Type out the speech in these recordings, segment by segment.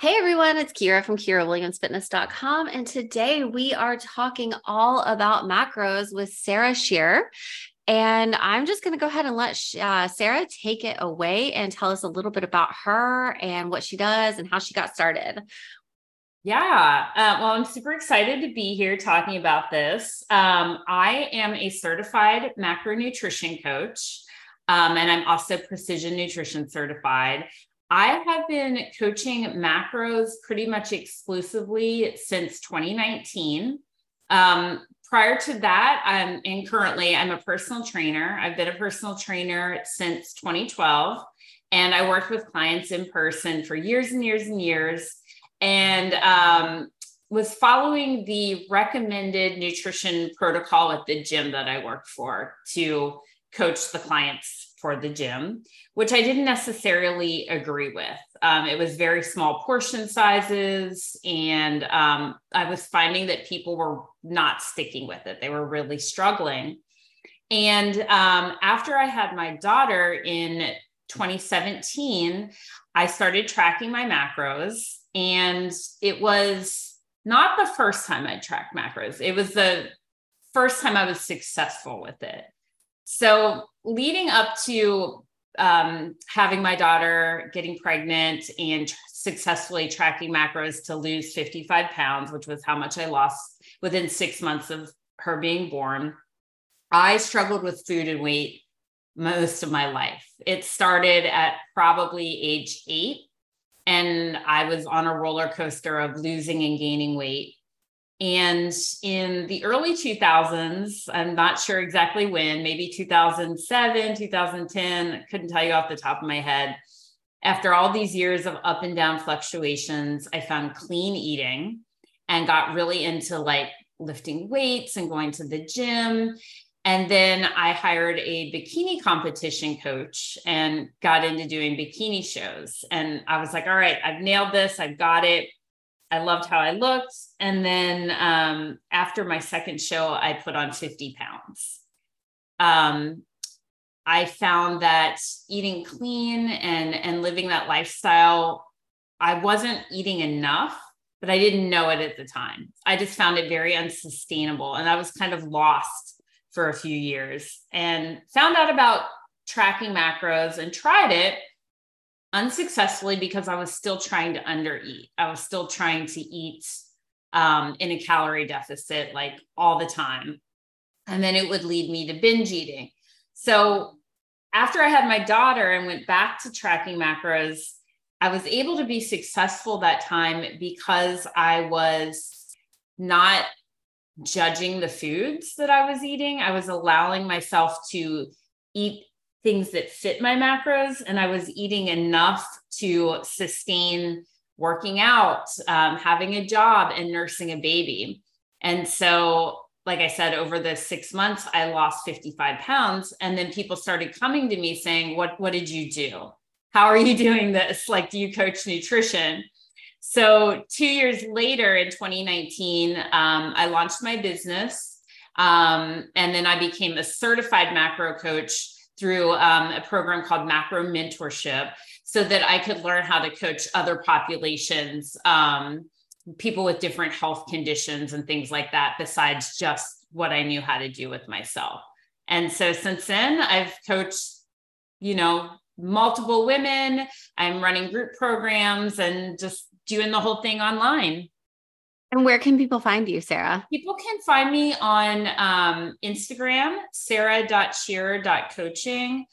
Hey everyone, it's Kira from KiraWilliamsFitness.com. And today we are talking all about macros with Sarah Shearer. And I'm just going to go ahead and let uh, Sarah take it away and tell us a little bit about her and what she does and how she got started. Yeah, uh, well, I'm super excited to be here talking about this. Um, I am a certified macronutrition coach, um, and I'm also precision nutrition certified. I have been coaching macros pretty much exclusively since 2019. Um, prior to that, I'm and currently I'm a personal trainer. I've been a personal trainer since 2012, and I worked with clients in person for years and years and years, and um, was following the recommended nutrition protocol at the gym that I worked for to coach the clients for the gym, which I didn't necessarily agree with. Um, it was very small portion sizes, and um, I was finding that people were not sticking with it. They were really struggling. And um, after I had my daughter in 2017, I started tracking my macros, and it was not the first time I tracked macros. It was the first time I was successful with it. So, leading up to um, having my daughter, getting pregnant, and successfully tracking macros to lose 55 pounds, which was how much I lost within six months of her being born, I struggled with food and weight most of my life. It started at probably age eight, and I was on a roller coaster of losing and gaining weight and in the early 2000s, I'm not sure exactly when, maybe 2007, 2010, couldn't tell you off the top of my head. After all these years of up and down fluctuations, I found clean eating and got really into like lifting weights and going to the gym. And then I hired a bikini competition coach and got into doing bikini shows. And I was like, all right, I've nailed this. I've got it. I loved how I looked. And then um, after my second show, I put on 50 pounds. Um, I found that eating clean and, and living that lifestyle, I wasn't eating enough, but I didn't know it at the time. I just found it very unsustainable. And I was kind of lost for a few years and found out about tracking macros and tried it unsuccessfully because I was still trying to undereat. I was still trying to eat um, in a calorie deficit like all the time. And then it would lead me to binge eating. So after I had my daughter and went back to tracking macros, I was able to be successful that time because I was not judging the foods that I was eating. I was allowing myself to eat things that fit my macros and i was eating enough to sustain working out um, having a job and nursing a baby. And so like i said over the six months i lost 55 pounds and then people started coming to me saying what what did you do? How are you doing this? Like do you coach nutrition? So two years later in 2019 um, i launched my business um, and then i became a certified macro coach through um, a program called Macro Mentorship so that I could learn how to coach other populations, um, people with different health conditions and things like that, besides just what I knew how to do with myself. And so since then, I've coached, you know, multiple women. I'm running group programs and just doing the whole thing online. And where can people find you, Sarah? People can find me on um, Instagram, sarah.shearer.coaching.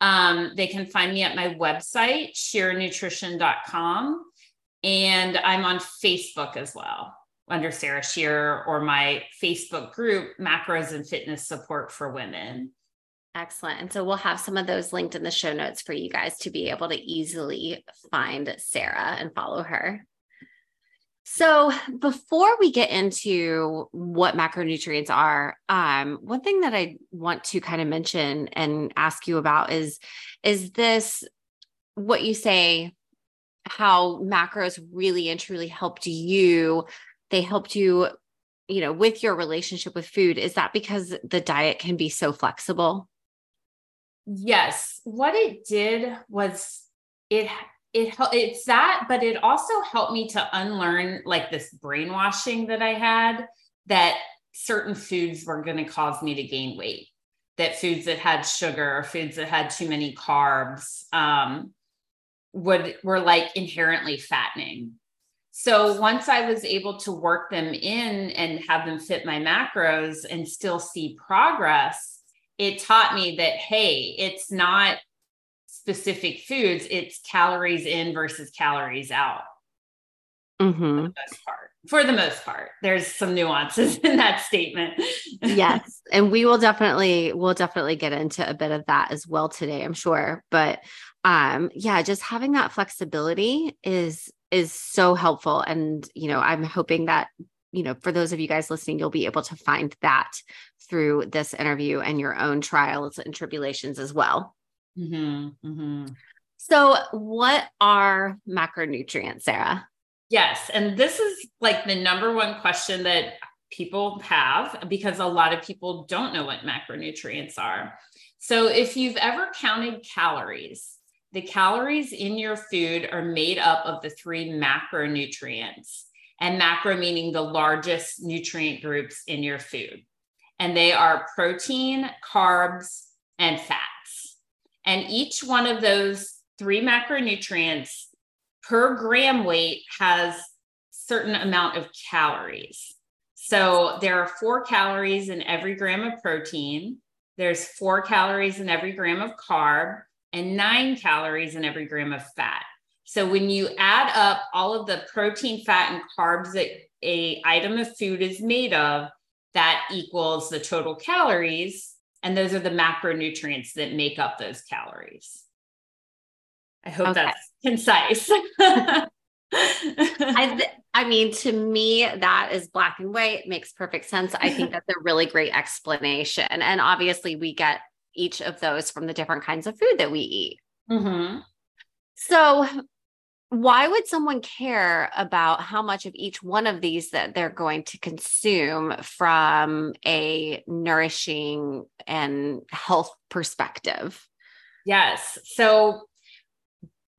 Um, they can find me at my website, shearernutrition.com. And I'm on Facebook as well under Sarah Shearer or my Facebook group, Macros and Fitness Support for Women. Excellent. And so we'll have some of those linked in the show notes for you guys to be able to easily find Sarah and follow her. So before we get into what macronutrients are, um, one thing that I want to kind of mention and ask you about is, is this what you say, how macros really and truly helped you? They helped you, you know, with your relationship with food. Is that because the diet can be so flexible? Yes. What it did was it it it's that, but it also helped me to unlearn like this brainwashing that I had that certain foods were going to cause me to gain weight. That foods that had sugar or foods that had too many carbs um, would were like inherently fattening. So once I was able to work them in and have them fit my macros and still see progress, it taught me that hey, it's not specific foods, it's calories in versus calories out. Mm-hmm. For the most part. For the most part, there's some nuances in that statement. yes, and we will definitely we'll definitely get into a bit of that as well today, I'm sure. But um yeah, just having that flexibility is is so helpful and you know, I'm hoping that you know, for those of you guys listening, you'll be able to find that through this interview and your own trials and tribulations as well. Mm-hmm, mm-hmm. So, what are macronutrients, Sarah? Yes. And this is like the number one question that people have because a lot of people don't know what macronutrients are. So, if you've ever counted calories, the calories in your food are made up of the three macronutrients, and macro meaning the largest nutrient groups in your food. And they are protein, carbs, and fat. And each one of those three macronutrients per gram weight has certain amount of calories. So there are four calories in every gram of protein. There's four calories in every gram of carb and nine calories in every gram of fat. So when you add up all of the protein, fat, and carbs that a item of food is made of, that equals the total calories and those are the macronutrients that make up those calories. I hope okay. that's concise. I, th- I mean, to me, that is black and white, makes perfect sense. I think that's a really great explanation. And obviously, we get each of those from the different kinds of food that we eat. Mm-hmm. So, why would someone care about how much of each one of these that they're going to consume from a nourishing and health perspective? Yes. So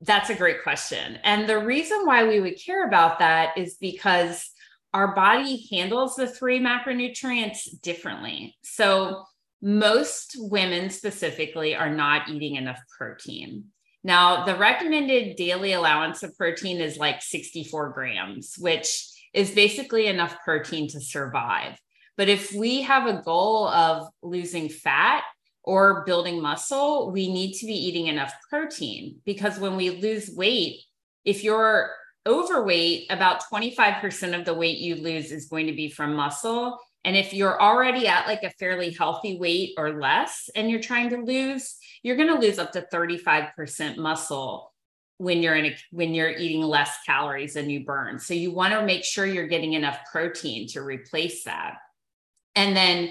that's a great question. And the reason why we would care about that is because our body handles the three macronutrients differently. So most women specifically are not eating enough protein. Now, the recommended daily allowance of protein is like 64 grams, which is basically enough protein to survive. But if we have a goal of losing fat or building muscle, we need to be eating enough protein because when we lose weight, if you're overweight, about 25% of the weight you lose is going to be from muscle. And if you're already at like a fairly healthy weight or less and you're trying to lose, you're going to lose up to 35% muscle when you're in a, when you're eating less calories than you burn. So you want to make sure you're getting enough protein to replace that. And then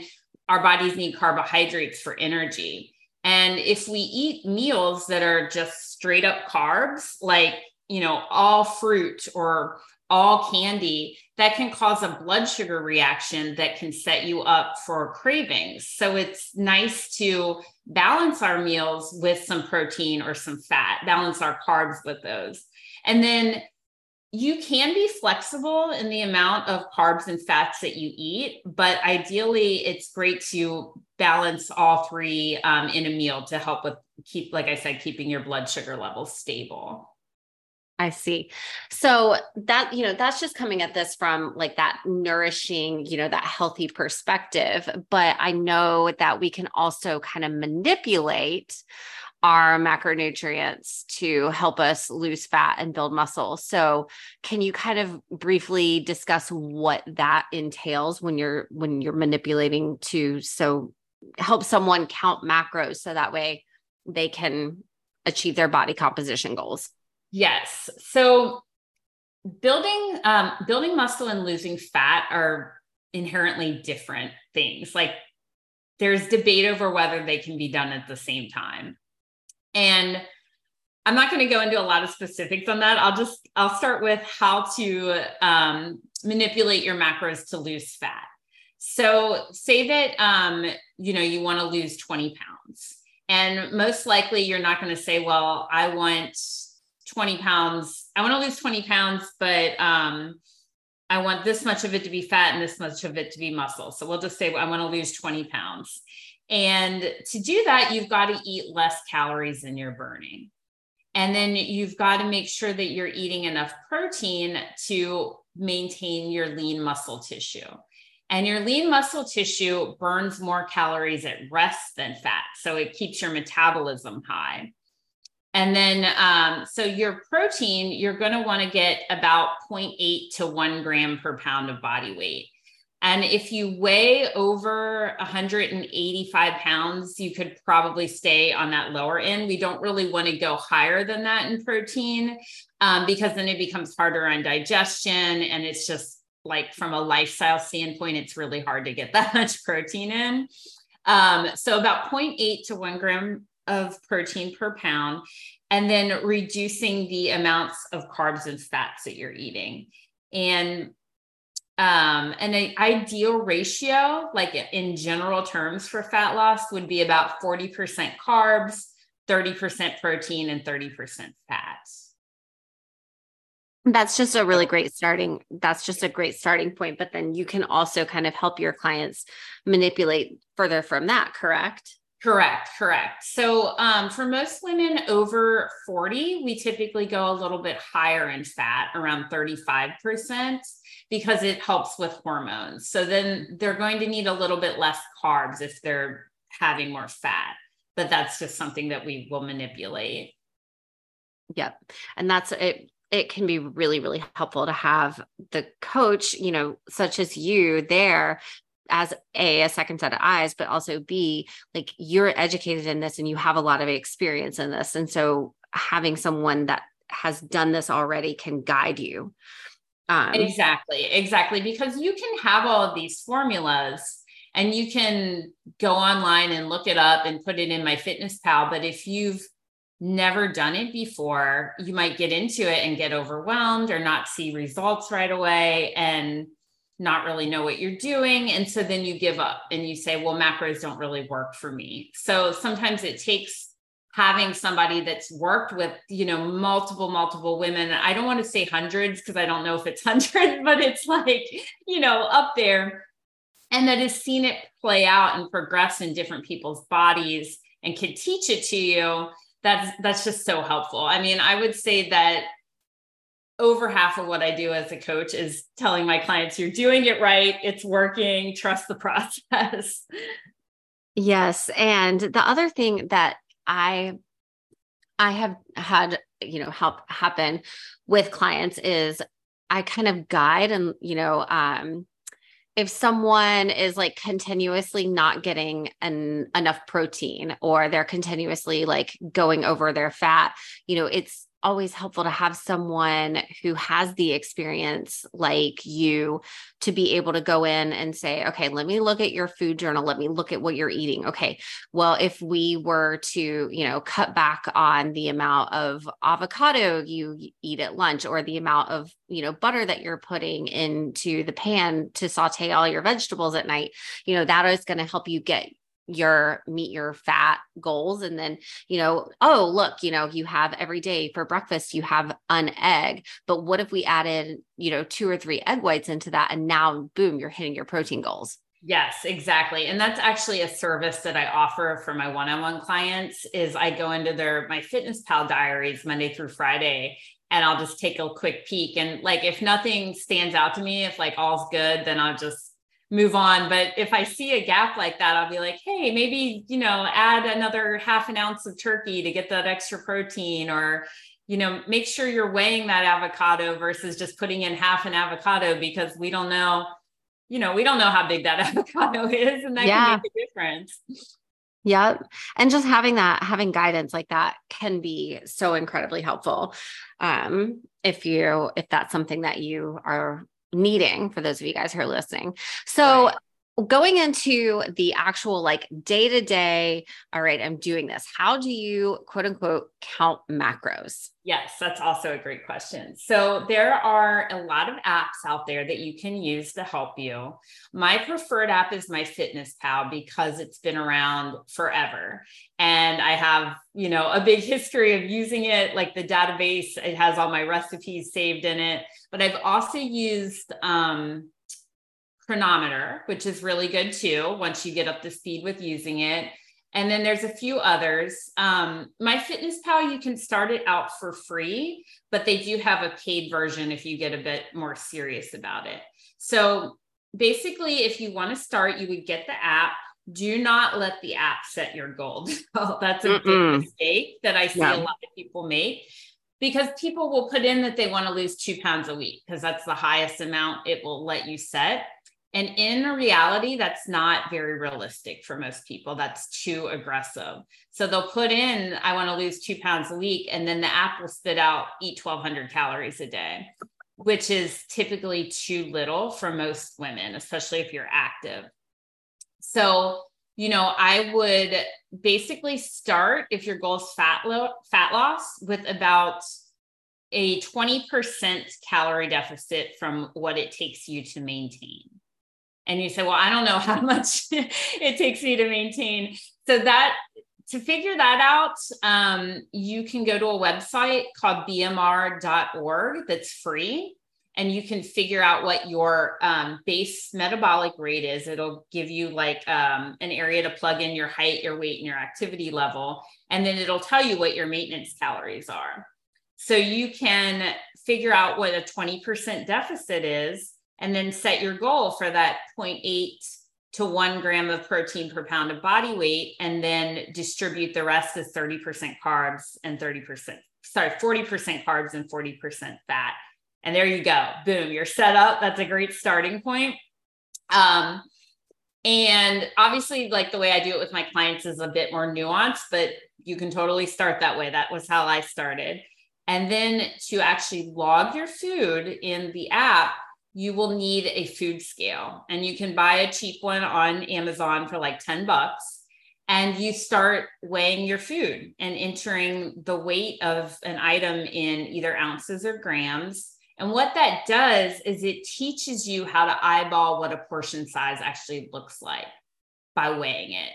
our bodies need carbohydrates for energy. And if we eat meals that are just straight up carbs, like, you know, all fruit or all candy, that can cause a blood sugar reaction that can set you up for cravings. So it's nice to balance our meals with some protein or some fat, balance our carbs with those. And then you can be flexible in the amount of carbs and fats that you eat, but ideally, it's great to balance all three um, in a meal to help with keep, like I said, keeping your blood sugar levels stable. I see. So that, you know, that's just coming at this from like that nourishing, you know, that healthy perspective. But I know that we can also kind of manipulate our macronutrients to help us lose fat and build muscle. So can you kind of briefly discuss what that entails when you're when you're manipulating to so help someone count macros so that way they can achieve their body composition goals? Yes. So building um, building muscle and losing fat are inherently different things. Like there's debate over whether they can be done at the same time. And I'm not going to go into a lot of specifics on that. I'll just I'll start with how to um, manipulate your macros to lose fat. So say that um, you know you want to lose 20 pounds, and most likely you're not going to say, "Well, I want 20 pounds. I want to lose 20 pounds, but um, I want this much of it to be fat and this much of it to be muscle. So we'll just say I want to lose 20 pounds. And to do that, you've got to eat less calories than you're burning. And then you've got to make sure that you're eating enough protein to maintain your lean muscle tissue. And your lean muscle tissue burns more calories at rest than fat. So it keeps your metabolism high. And then, um, so your protein, you're going to want to get about 0.8 to one gram per pound of body weight. And if you weigh over 185 pounds, you could probably stay on that lower end. We don't really want to go higher than that in protein um, because then it becomes harder on digestion. And it's just like from a lifestyle standpoint, it's really hard to get that much protein in. Um, so about 0.8 to one gram of protein per pound, and then reducing the amounts of carbs and fats that you're eating. And um, an ideal ratio, like in general terms for fat loss, would be about 40% carbs, 30% protein, and 30% fat. That's just a really great starting. That's just a great starting point. But then you can also kind of help your clients manipulate further from that, correct? Correct, correct. So um, for most women over 40, we typically go a little bit higher in fat, around 35%, because it helps with hormones. So then they're going to need a little bit less carbs if they're having more fat. But that's just something that we will manipulate. Yep. And that's it. It can be really, really helpful to have the coach, you know, such as you there as a a second set of eyes but also b like you're educated in this and you have a lot of experience in this. And so having someone that has done this already can guide you. Um, exactly exactly because you can have all of these formulas and you can go online and look it up and put it in my fitness pal but if you've never done it before you might get into it and get overwhelmed or not see results right away. And not really know what you're doing. And so then you give up and you say, well, macros don't really work for me. So sometimes it takes having somebody that's worked with, you know, multiple, multiple women. I don't want to say hundreds because I don't know if it's hundreds, but it's like, you know, up there. And that has seen it play out and progress in different people's bodies and can teach it to you. That's that's just so helpful. I mean, I would say that over half of what I do as a coach is telling my clients, you're doing it right, it's working, trust the process. Yes. And the other thing that I I have had, you know, help happen with clients is I kind of guide and, you know, um, if someone is like continuously not getting an enough protein or they're continuously like going over their fat, you know, it's always helpful to have someone who has the experience like you to be able to go in and say, okay, let me look at your food journal. Let me look at what you're eating. Okay. Well, if we were to, you know, cut back on the amount of avocado you eat at lunch or the amount of, you know, butter that you're putting into the pan to saute all your vegetables at night, you know, that is going to help you get your meet your fat goals and then you know oh look you know you have every day for breakfast you have an egg. But what if we added you know two or three egg whites into that and now boom you're hitting your protein goals? Yes exactly. And that's actually a service that i offer for my one-on-one clients is i go into their my fitness pal diaries monday through friday and i'll just take a quick peek. And like if nothing stands out to me if like all's good then i'll just move on. But if I see a gap like that, I'll be like, hey, maybe, you know, add another half an ounce of turkey to get that extra protein or, you know, make sure you're weighing that avocado versus just putting in half an avocado because we don't know, you know, we don't know how big that avocado is and that yeah. can make a difference. Yep. And just having that, having guidance like that can be so incredibly helpful. Um, if you, if that's something that you are needing for those of you guys who are listening. So, right. Going into the actual like day to day, all right, I'm doing this. How do you quote unquote count macros? Yes, that's also a great question. So, there are a lot of apps out there that you can use to help you. My preferred app is my Fitness Pal because it's been around forever. And I have, you know, a big history of using it, like the database, it has all my recipes saved in it. But I've also used, um, Cronometer, which is really good too once you get up to speed with using it. And then there's a few others. Um, my Fitness Pal, you can start it out for free, but they do have a paid version if you get a bit more serious about it. So basically, if you want to start, you would get the app. Do not let the app set your goal. That's a Mm-mm. big mistake that I see yeah. a lot of people make because people will put in that they want to lose two pounds a week because that's the highest amount it will let you set. And in reality, that's not very realistic for most people. That's too aggressive. So they'll put in, I want to lose two pounds a week. And then the app will spit out, eat 1200 calories a day, which is typically too little for most women, especially if you're active. So, you know, I would basically start if your goal is fat, lo- fat loss with about a 20% calorie deficit from what it takes you to maintain and you say, well, I don't know how much it takes me to maintain. So that to figure that out, um, you can go to a website called bmr.org that's free. And you can figure out what your um, base metabolic rate is. It'll give you like um, an area to plug in your height, your weight, and your activity level. And then it'll tell you what your maintenance calories are. So you can figure out what a 20% deficit is and then set your goal for that 0.8 to one gram of protein per pound of body weight, and then distribute the rest as 30% carbs and 30%, sorry, 40% carbs and 40% fat. And there you go. Boom, you're set up. That's a great starting point. Um, and obviously, like the way I do it with my clients is a bit more nuanced, but you can totally start that way. That was how I started. And then to actually log your food in the app, you will need a food scale and you can buy a cheap one on Amazon for like 10 bucks and you start weighing your food and entering the weight of an item in either ounces or grams. And what that does is it teaches you how to eyeball what a portion size actually looks like by weighing it.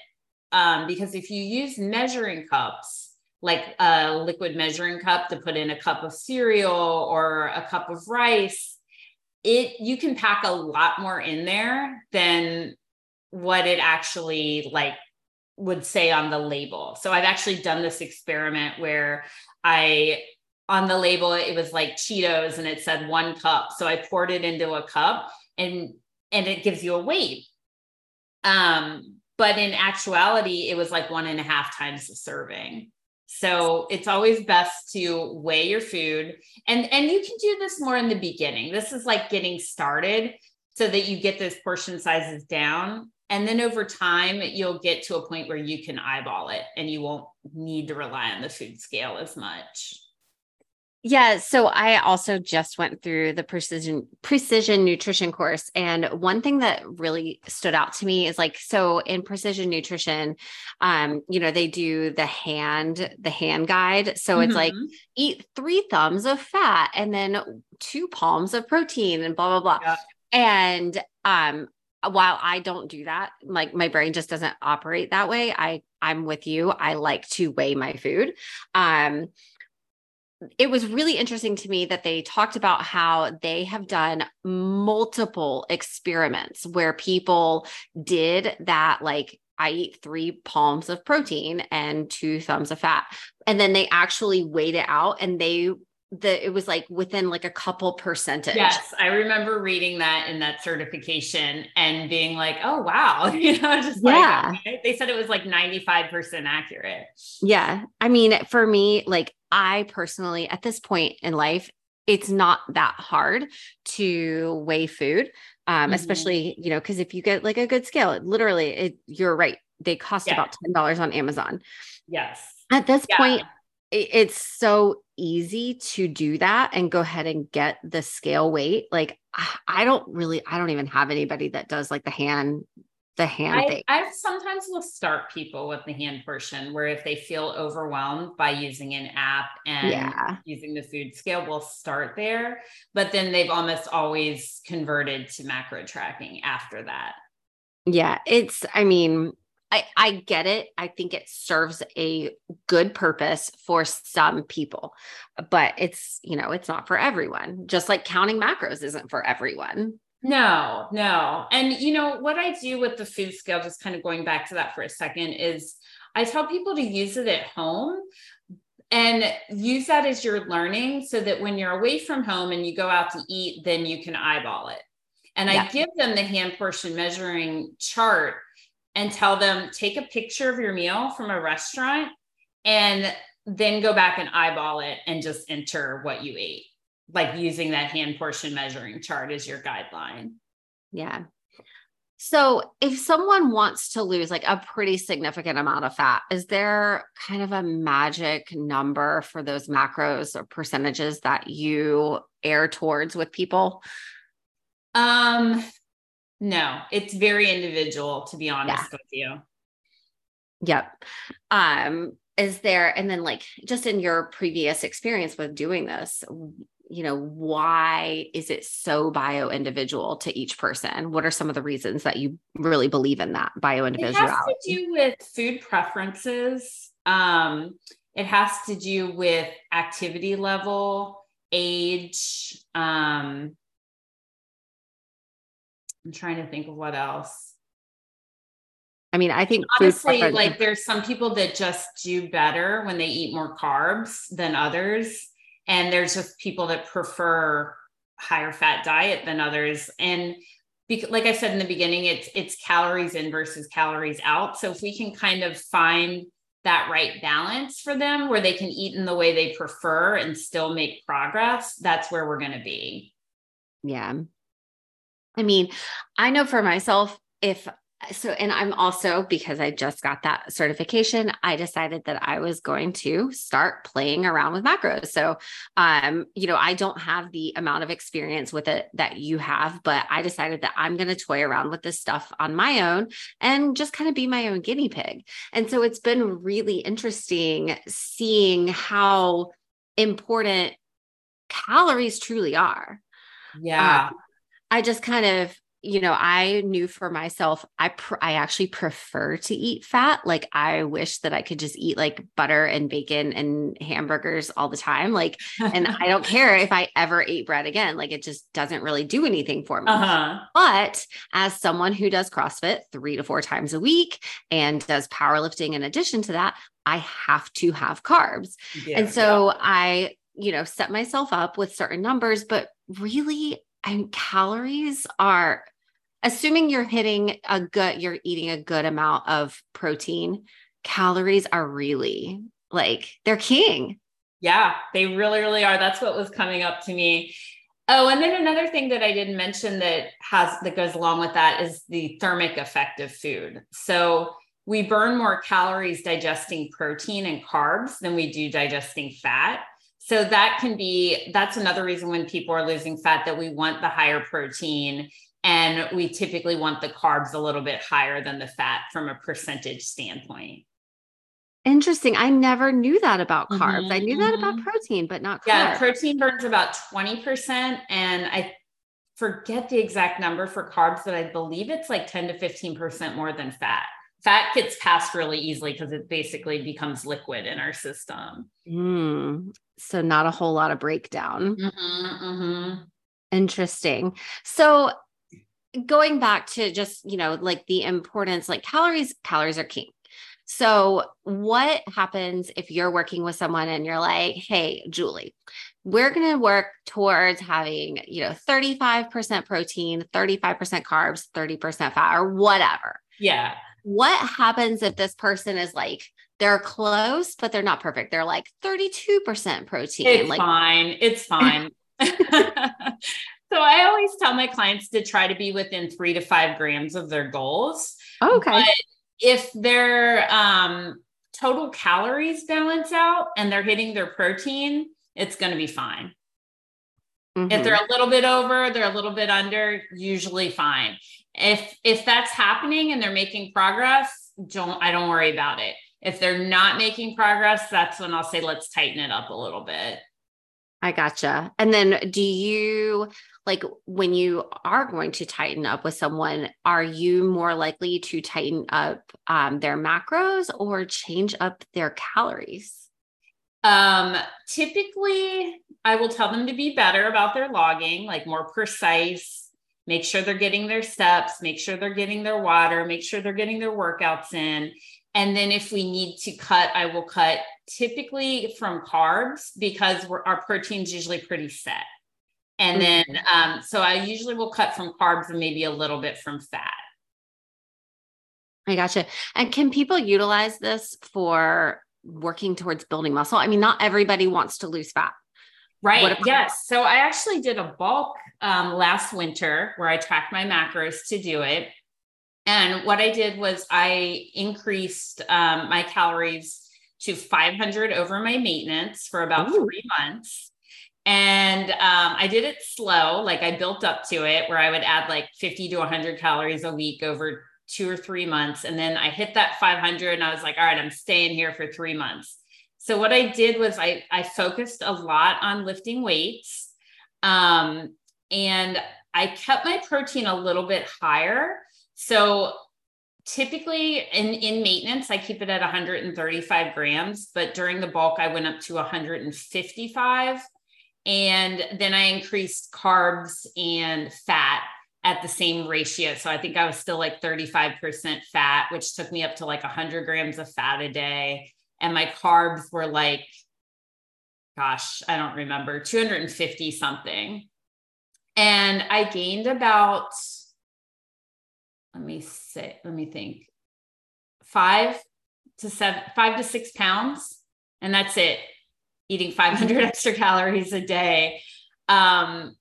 Um, because if you use measuring cups, like a liquid measuring cup to put in a cup of cereal or a cup of rice, it you can pack a lot more in there than what it actually like would say on the label. So I've actually done this experiment where I on the label it was like Cheetos and it said one cup. So I poured it into a cup and and it gives you a weight. Um, but in actuality, it was like one and a half times the serving. So it's always best to weigh your food and and you can do this more in the beginning. This is like getting started so that you get those portion sizes down and then over time you'll get to a point where you can eyeball it and you won't need to rely on the food scale as much. Yeah, so I also just went through the precision precision nutrition course and one thing that really stood out to me is like so in precision nutrition um you know they do the hand the hand guide so mm-hmm. it's like mm-hmm. eat 3 thumbs of fat and then 2 palms of protein and blah blah blah. Yeah. And um while I don't do that, like my brain just doesn't operate that way. I I'm with you. I like to weigh my food. Um it was really interesting to me that they talked about how they have done multiple experiments where people did that like I eat three palms of protein and two thumbs of fat. And then they actually weighed it out and they the it was like within like a couple percentage. Yes, I remember reading that in that certification and being like, "Oh wow," you know, just yeah. Like, they said it was like ninety five percent accurate. Yeah, I mean, for me, like I personally, at this point in life, it's not that hard to weigh food, um, mm-hmm. especially you know because if you get like a good scale, it, literally, it, you're right, they cost yeah. about ten dollars on Amazon. Yes. At this yeah. point, it's so easy to do that and go ahead and get the scale weight. Like I don't really, I don't even have anybody that does like the hand the hand I, thing. I sometimes will start people with the hand portion where if they feel overwhelmed by using an app and Yeah. using the food scale, we'll start there. But then they've almost always converted to macro tracking after that. Yeah, it's I mean, I I get it. I think it serves a good purpose for some people. But it's, you know, it's not for everyone. Just like counting macros isn't for everyone. No, no. And you know what I do with the food scale, just kind of going back to that for a second, is I tell people to use it at home and use that as your learning so that when you're away from home and you go out to eat, then you can eyeball it. And Yeah. I give them the hand portion measuring chart and tell them take a picture of your meal from a restaurant and then go back and eyeball it and just enter what you ate like using that hand portion measuring chart as your guideline. Yeah. So if someone wants to lose like a pretty significant amount of fat, is there kind of a magic number for those macros or percentages that you err towards with people? Um no, it's very individual to be honest Yeah. with you. Yep. Um, is there, and then like just in your previous experience with doing this, you know, why is it so bio individual to each person? What are some of the reasons that you really believe in that bio It has to do with food preferences. Um it has to do with activity level, age, um I'm trying to think of what else. I mean, I think honestly preference- like there's some people that just do better when they eat more carbs than others and there's just people that prefer higher fat diet than others. And bec- like i said in the beginning it's it's calories in versus calories out. So if we can kind of find that right balance for them where they can eat in the way they prefer and still make progress that's where we're going to be. Yeah. I mean, I know for myself, if so, and I'm also because I just got that certification, I decided that I was going to start playing around with macros. So, um, you know, I don't have the amount of experience with it that you have, but I decided that I'm going to toy around with this stuff on my own and just kind of be my own guinea pig. And so it's been really interesting seeing how important calories truly are. yeah I just kind of, you know, I knew for myself, I pr- I actually prefer to eat fat. Like I wish that I could just eat like butter and bacon and hamburgers all the time. Like, and I don't care if I ever ate bread again. Like it just doesn't really do anything for me. uh-huh But as someone who does CrossFit three to four times a week and does powerlifting in addition to that, I have to have carbs. Yeah, and so I, you know, set myself up with certain numbers, but really, I calories are assuming you're hitting a good, you're eating a good amount of protein. Calories are really like they're king. Yeah, they really, really are. That's what was coming up to me. Oh, and then another thing that I didn't mention that has that goes along with that is the thermic effect of food. So we burn more calories digesting protein and carbs than we do digesting fat. So that can be that's another reason when people are losing fat that we want the higher protein and we typically want the carbs a little bit higher than the fat from a percentage standpoint. Interesting. I never knew that about carbs. I Mhm, knew that about mhm. protein, but not carbs. Yeah, protein burns about 20%. And I forget the exact number for carbs, but I believe it's like 10 to 15% more than fat. Fat gets passed really easily because it basically becomes liquid in our system. Mm, so not a whole lot of breakdown. Mhm, mhm. Interesting. So going back to just, you know, like the importance, like calories, calories are king. So what happens if you're working with someone and you're like, hey, Julie, we're going to work towards having, you know, 35% protein, 35% carbs, 30% fat, or whatever. Yeah. What happens if this person is like, they're close, but they're not perfect? They're like 32% protein. It's like, fine. It's fine. so I always tell my clients to try to be within three to five grams of their goals. okay. But if their um, total calories balance out and they're hitting their protein, it's going to be fine. Mm-hmm. If they're a little bit over, they're a little bit under, usually fine. If if that's happening and they're making progress, don't I don't worry about it. If they're not making progress, that's when I'll say let's tighten it up a little bit. I gotcha. And then do you like when you are going to tighten up with someone, are you more likely to tighten up um, their macros or change up their calories? Um, typically, I will tell them to be better about their logging, like more precise, make sure they're getting their steps, make sure they're getting their water, make sure they're getting their workouts in. And then if we need to cut, I will cut typically from carbs because our protein's usually pretty set. And mm-hmm. then, um, so I usually will cut from carbs and maybe a little bit from fat. I gotcha. And can people utilize this for working towards building muscle? I mean, not everybody wants to lose fat. Right. Yes. So I actually did a bulk um, last winter where I tracked my macros to do it. And what I did was I increased um, my calories to 500 over my maintenance for about Ooh. three months. And um, I did it slow, like I built up to it where I would add like 50 to 100 calories a week over two or three months. And then I hit that 500 and I was like, all right, I'm staying here for three months. So what I did was I, I focused a lot on lifting weights. Um, and I kept my protein a little bit higher. So typically in, in maintenance, I keep it at 135 grams, but during the bulk, I went up to 155. And then I increased carbs and fat at the same ratio. So I think I was still like 35% fat, which took me up to like 100 grams of fat a day. And my carbs were like, gosh, I don't remember, 250 something. And I gained about let me say, let me think, five to seven, five to six pounds. And that's it, eating 500 extra calories a day. Um,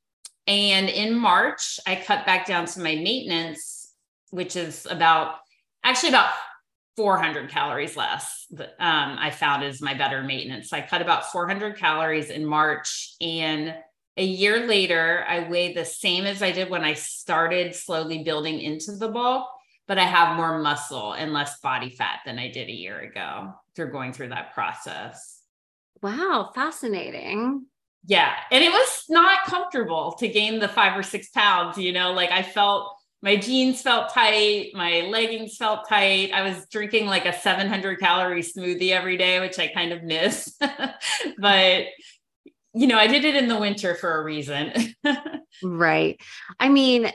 and in March, I cut back down to my maintenance, which is about actually about 400 calories less. Um, I found is my better maintenance. So I cut about 400 calories in March and a year later, I weigh the same as I did when I started slowly building into the bulk, but I have more muscle and less body fat than I did a year ago through going through that process. Wow, fascinating. Yeah. And it was not comfortable to gain the five or six pounds, you know, like I felt my jeans felt tight, my leggings felt tight. I was drinking like a 700 calorie smoothie every day, which I kind of miss. but you know, I did it in the winter for a reason. right. I mean,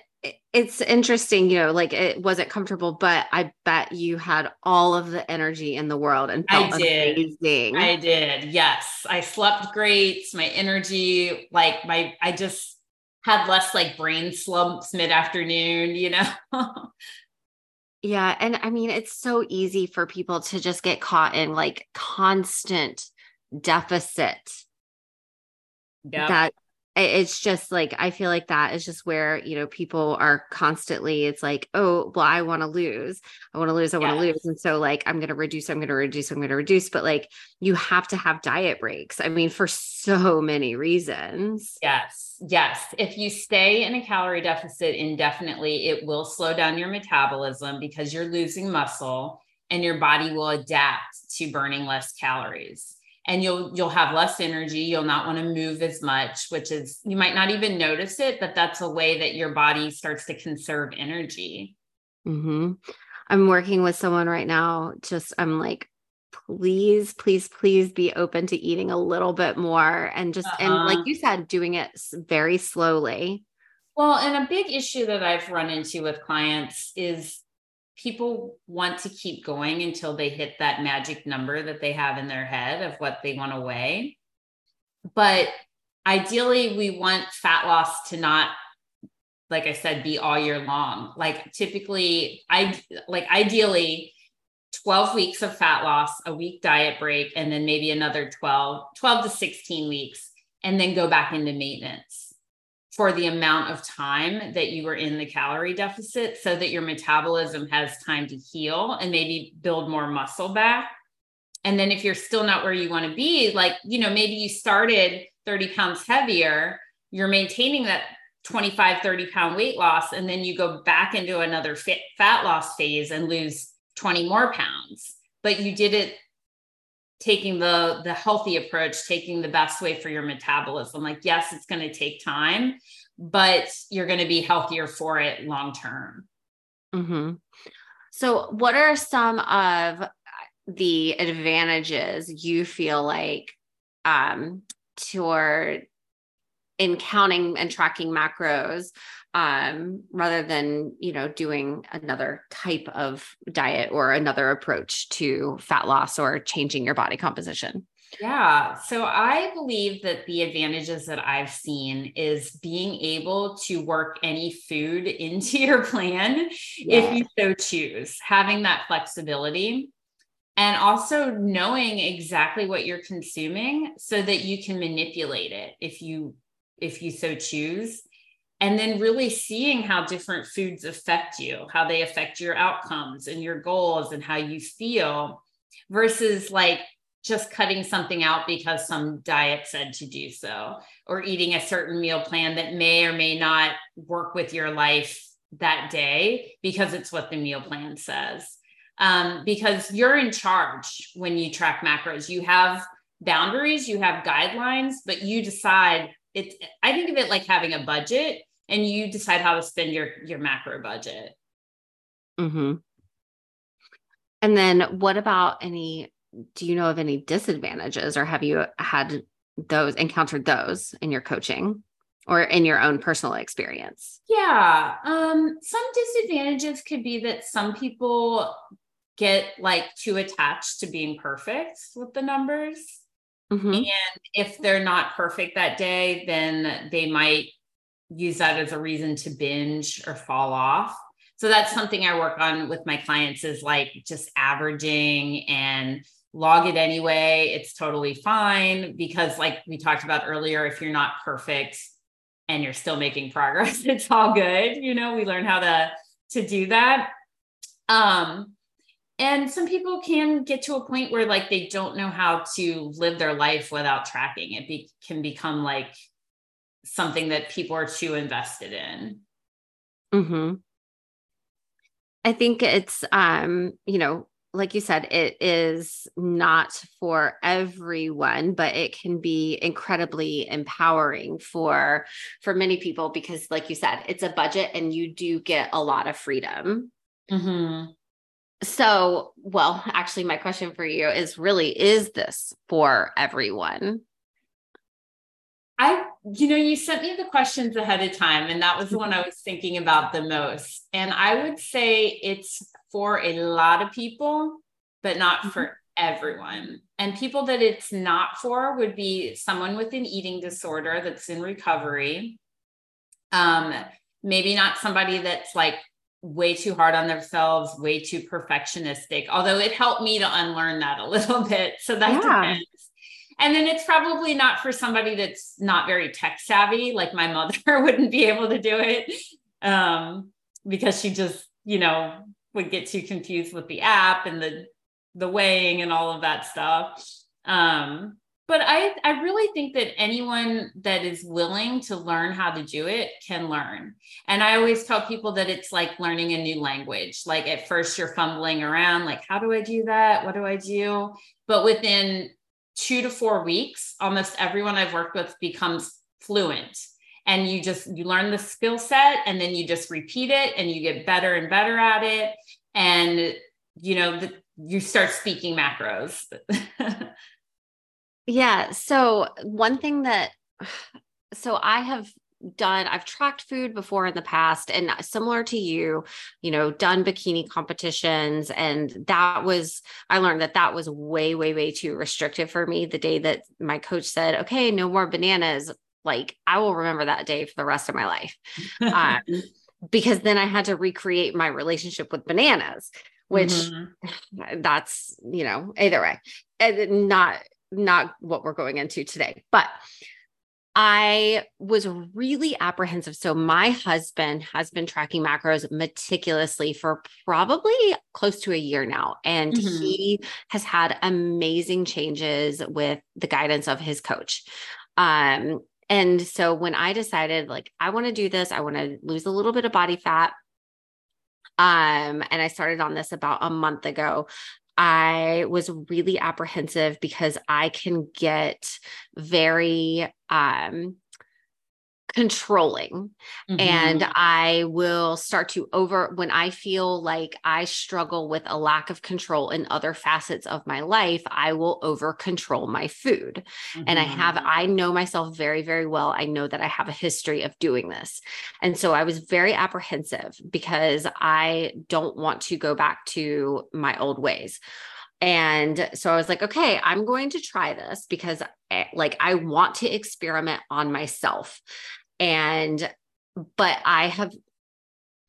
it's interesting, you know, like it wasn't comfortable, but I bet you had all of the energy in the world and felt I did. amazing. I did. Yes. I slept great. My energy, like my, I just had less like brain slumps mid afternoon, you know? yeah. And I mean, it's so easy for people to just get caught in like constant deficit yeah that it's just like i feel like that is just where you know people are constantly it's like oh well i want to lose. I want to lose i want to yes. lose. And so like i'm going to reduce i'm going to reduce i'm going to reduce. But like you have to have diet breaks i mean for so many reasons. Yes. Yes. If you stay in a calorie deficit indefinitely it will slow down your metabolism because you're losing muscle and your body will adapt to burning less calories and you'll you'll have less energy you'll not want to move as much which is you might not even notice it but that's a way that your body starts to conserve energy mm-hmm. i'm working with someone right now just i'm like please please please be open to eating a little bit more and just uh and like uh-huh. you said doing it very slowly well and a big issue that i've run into with clients is people want to keep going until they hit that magic number that they have in their head of what they want to weigh. But ideally, we want fat loss to not, like I said, be all year long. Like typically, I like ideally 12 weeks of fat loss, a week diet break, and then maybe another 12, 12 to 16 weeks, and then go back into maintenance for the amount of time that you were in the calorie deficit so that your metabolism has time to heal and maybe build more muscle back. And then if you're still not where you want to be, like, you know, maybe you started 30 pounds heavier, you're maintaining that 25, 30 pound weight loss, and then you go back into another fat, loss phase and lose 20 more pounds. But you did it taking the the healthy approach taking the best way for your metabolism like yes it's going to take time but you're going to be healthier for it long term mm-hmm. so what are some of the advantages you feel like um toward in counting and tracking macros um, rather than you know doing another type of diet or another approach to fat loss or changing your body composition yeah so i believe that the advantages that i've seen is being able to work any food into your plan yeah. if you so choose having that flexibility and also knowing exactly what you're consuming so that you can manipulate it if you if you so choose and then really seeing how different foods affect you, how they affect your outcomes and your goals and how you feel versus like just cutting something out because some diet said to do so or eating a certain meal plan that may or may not work with your life that day because it's what the meal plan says. Um, because you're in charge when you track macros. You have boundaries, you have guidelines, but you decide it. I think of it like having a budget and you decide how to spend your your macro budget. Mm-hmm. And then what about any do you know of any disadvantages or have you had those encountered those in your coaching or in your own personal experience? Yeah. Um some disadvantages could be that some people get like too attached to being perfect with the numbers. Mm-hmm. And if they're not perfect that day, then they might use that as a reason to binge or fall off. So that's something I work on with my clients is like just averaging and log it anyway. It's totally fine because, like we talked about earlier, if you're not perfect and you're still making progress, it's all good. You know, we learn how to to do that. Um, and some people can get to a point where like they don't know how to live their life without tracking. It be, can become like something that people are too invested in. Hmm. I think it's um, you know, like you said, it is not for everyone, but it can be incredibly empowering for for many people because, like you said, it's a budget and you do get a lot of freedom. hmm So, well, actually, my question for you is really: Is this for everyone? I, you know, you sent me the questions ahead of time, and that was the one I was thinking about the most. And I would say it's for a lot of people, but not mm-hmm. for everyone. And people that it's not for would be someone with an eating disorder that's in recovery. Um, maybe not somebody that's like way too hard on themselves, way too perfectionistic, although it helped me to unlearn that a little bit. So that yeah. depends and then it's probably not for somebody that's not very tech savvy like my mother wouldn't be able to do it um, because she just you know would get too confused with the app and the the weighing and all of that stuff um, but I, I really think that anyone that is willing to learn how to do it can learn. And I always tell people that it's like learning a new language. Like at first you're fumbling around, like, how do I do that? What do I do? But within two to four weeks, almost everyone I've worked with becomes fluent. And you just you learn the skill set and then you just repeat it and you get better and better at it. And you know, the, you start speaking macros. yeah. So one thing that so I have done i've tracked food before in the past and similar to you you know done bikini competitions and that was i learned that that was way way way too restrictive for me the day that my coach said okay no more bananas like i will remember that day for the rest of my life um, because then i had to recreate my relationship with bananas which mm-hmm. that's you know either way and not not what we're going into today but I was really apprehensive. So, my husband has been tracking macros meticulously for probably close to a year now. And mm-hmm. he has had amazing changes with the guidance of his coach. Um, And so when I decided like I want to do this, I want to lose a little bit of body fat. Um, and I started on this about a month ago. I was really apprehensive because I can get very um controlling mm-hmm. and i will start to over when i feel like i struggle with a lack of control in other facets of my life i will over control my food mm-hmm. and i have mm-hmm. i know myself very very well i know that i have a history of doing this and so i was very apprehensive because i don't want to go back to my old ways and so I was like, okay, I'm going to try this because eh, like I want to experiment on myself and but i have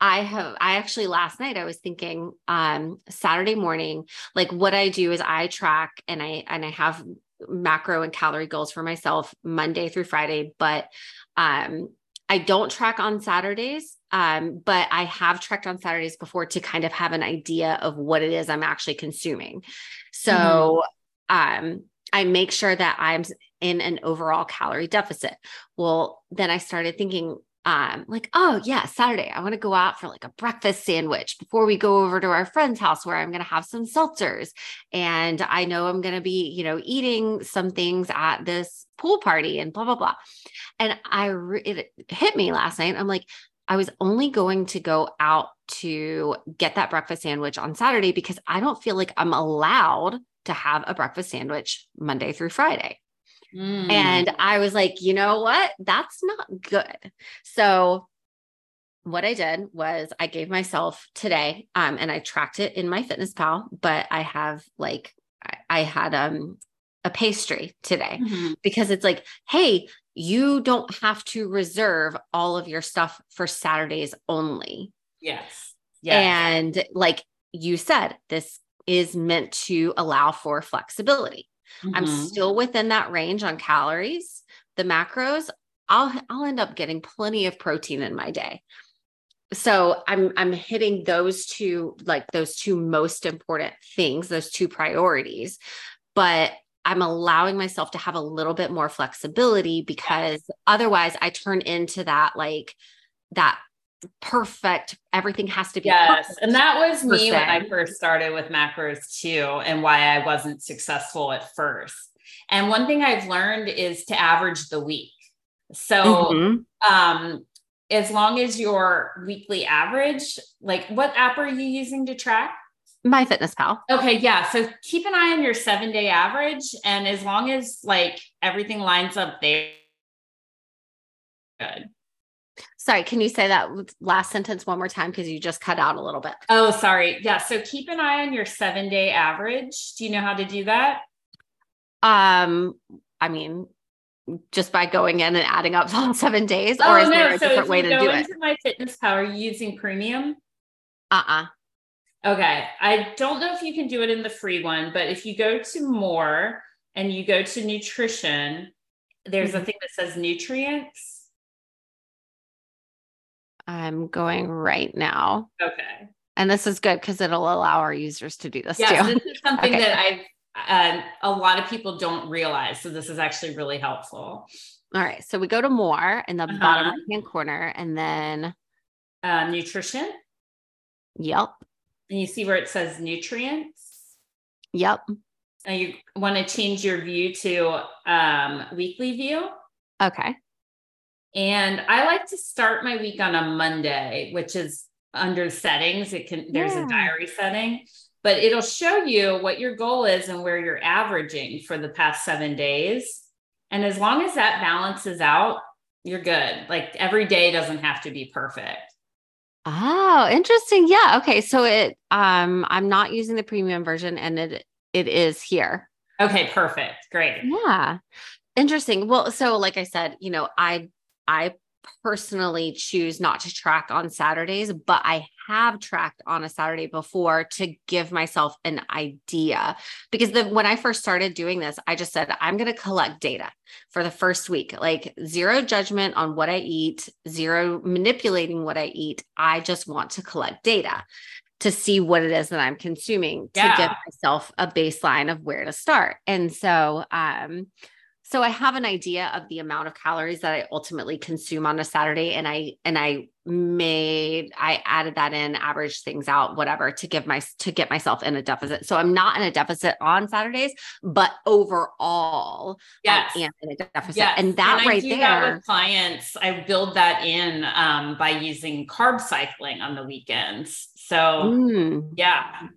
I have I actually last night I was thinking um Saturday morning like what I do is I track and I and I have macro and calorie goals for myself Monday through Friday but um I don't track on Saturdays um but I have tracked on Saturdays before to kind of have an idea of what it is I'm actually consuming. So mm-hmm. um I make sure that I'm in an overall calorie deficit. Well, then I started thinking, um, like, oh yeah, Saturday, I want to go out for like a breakfast sandwich before we go over to our friend's house where I'm going to have some seltzers. And I know I'm going to be, you know, eating some things at this pool party and blah, blah, blah. And I, re- it hit me last night. I'm like, I was only going to go out to get that breakfast sandwich on Saturday because I don't feel like I'm allowed to have a breakfast sandwich Monday through Friday. Mm. And I was like, you know what? That's not good. So what I did was I gave myself today, um, and I tracked it in My Fitness Pal, but I have like I, I had um a pastry today mm-hmm. because it's like, hey, you don't have to reserve all of your stuff for Saturdays only. Yes. Yeah. And like you said, this is meant to allow for flexibility. Mm-hmm. I'm still within that range on calories, the macros. I'll I'll end up getting plenty of protein in my day. So I'm I'm hitting those two like those two most important things, those two priorities. But I'm allowing myself to have a little bit more flexibility because otherwise I turn into that like that perfect everything has to be yes perfect. and that was me when i first started with macros too and why i wasn't successful at first and one thing i've learned is to average the week so mm-hmm. um as long as your weekly average like what app are you using to track My Fitness Pal. okay yeah so keep an eye on your seven day average and as long as like everything lines up there good Sorry, can you say that last sentence one more time because you just cut out a little bit? Oh, sorry. Yeah. So keep an eye on your seven day average. Do you know how to do that? Um, I mean, just by going in and adding up all seven days, or oh, is no. there a so different way to do it? My Fitness Pal, are you using premium? Uh-uh. Okay. I don't know if you can do it in the free one, but if you go to more and you go to nutrition, there's mm-hmm. a thing that says nutrients I'm going right now. Okay. And this is good because it'll allow our users to do this yeah, too. this is something okay. that I've uh, a lot of people don't realize. So this is actually really helpful. All right. So we go to more in the uh-huh. bottom right hand corner and then uh, nutrition. Yep. And you see where it says nutrients. Yep. And you want to change your view to um, weekly view. Okay. And I like to start my week on a Monday, which is under settings. It can, there's yeah. a diary setting, but it'll show you what your goal is and where you're averaging for the past seven days. And as long as that balances out, you're good. Like every day doesn't have to be perfect. Oh, interesting. Yeah. Okay. So it um I'm not using the premium version and it it is here. Okay, perfect. Great. Yeah. Interesting. Well, so like I said, you know, I I personally choose not to track on Saturdays, but I have tracked on a Saturday before to give myself an idea. Because the, when I first started doing this, I just said, I'm going to collect data for the first week, like zero judgment on what I eat, zero manipulating what I eat. I just want to collect data to see what it is that I'm consuming yeah. to give myself a baseline of where to start. And so, um, so I have an idea of the amount of calories that I ultimately consume on a Saturday and I and I made I added that in average things out whatever to give my to get myself in a deficit. So I'm not in a deficit on Saturdays, but overall yes. I am in a deficit. Yes. And that and right there that with clients I build that in um, by using carb cycling on the weekends. So mm. yeah.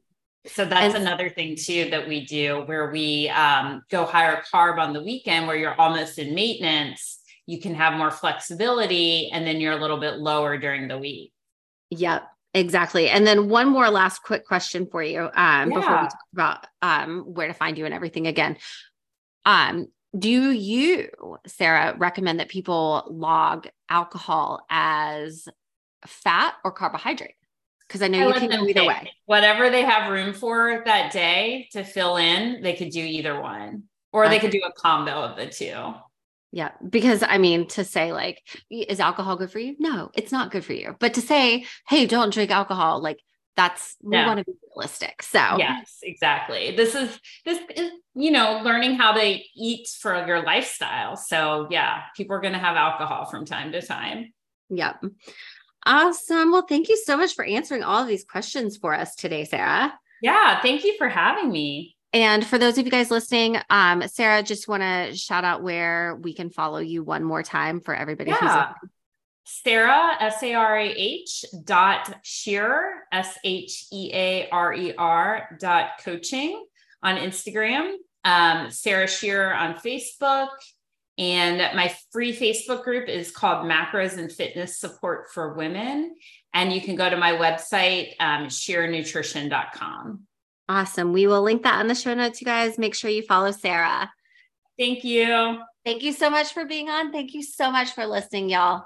So that's and, another thing too that we do where we um, go higher carb on the weekend where you're almost in maintenance. You can have more flexibility and then you're a little bit lower during the week. Yep, exactly. And then one more last quick question for you um, yeah. before we talk about um, where to find you and everything again. Um, do you, Sarah, recommend that people log alcohol as fat or carbohydrate? Because I know I you can go either way. Whatever they have room for that day to fill in, they could do either one, or okay. they could do a combo of the two. Yeah, because I mean, to say like, is alcohol good for you? No, it's not good for you. But to say, hey, don't drink alcohol, like that's we want to be realistic. So yes, exactly. This is this is you know learning how to eat for your lifestyle. So yeah, people are going to have alcohol from time to time. Yep. Awesome. Well, thank you so much for answering all of these questions for us today, Sarah. Yeah, thank you for having me. And for those of you guys listening, um, Sarah, just want to shout out where we can follow you one more time for everybody yeah. who's Sarah, S A R A H dot Shearer, S H E A R E R dot coaching on Instagram. Um, Sarah Shearer on Facebook. And my free Facebook group is called Macros and Fitness Support for Women. And you can go to my website, um, shearernutrition.com. Awesome. We will link that on the show notes, you guys. Make sure you follow Sarah. Thank you. Thank you so much for being on. Thank you so much for listening, y'all.